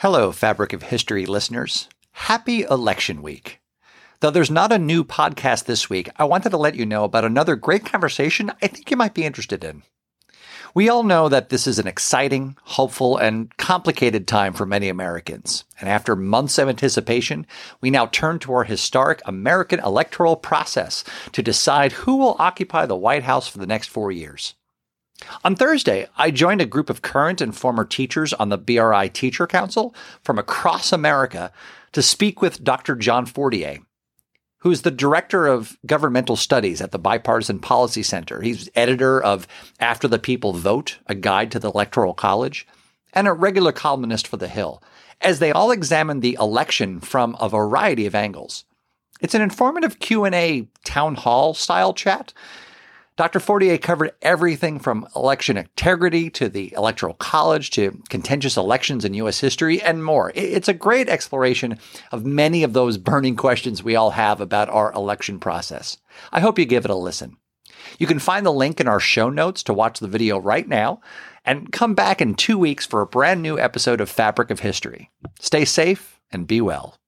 Hello, Fabric of History listeners. Happy Election Week. Though there's not a new podcast this week, I wanted to let you know about another great conversation I think you might be interested in. We all know that this is an exciting, hopeful, and complicated time for many Americans. And after months of anticipation, we now turn to our historic American electoral process to decide who will occupy the White House for the next four years. On Thursday, I joined a group of current and former teachers on the BRI Teacher Council from across America to speak with Dr. John Fortier, who's the director of governmental studies at the Bipartisan Policy Center. He's editor of After the People Vote, a guide to the Electoral College, and a regular columnist for The Hill, as they all examine the election from a variety of angles. It's an informative Q&A town hall style chat Dr. Fortier covered everything from election integrity to the Electoral College to contentious elections in U.S. history and more. It's a great exploration of many of those burning questions we all have about our election process. I hope you give it a listen. You can find the link in our show notes to watch the video right now and come back in two weeks for a brand new episode of Fabric of History. Stay safe and be well.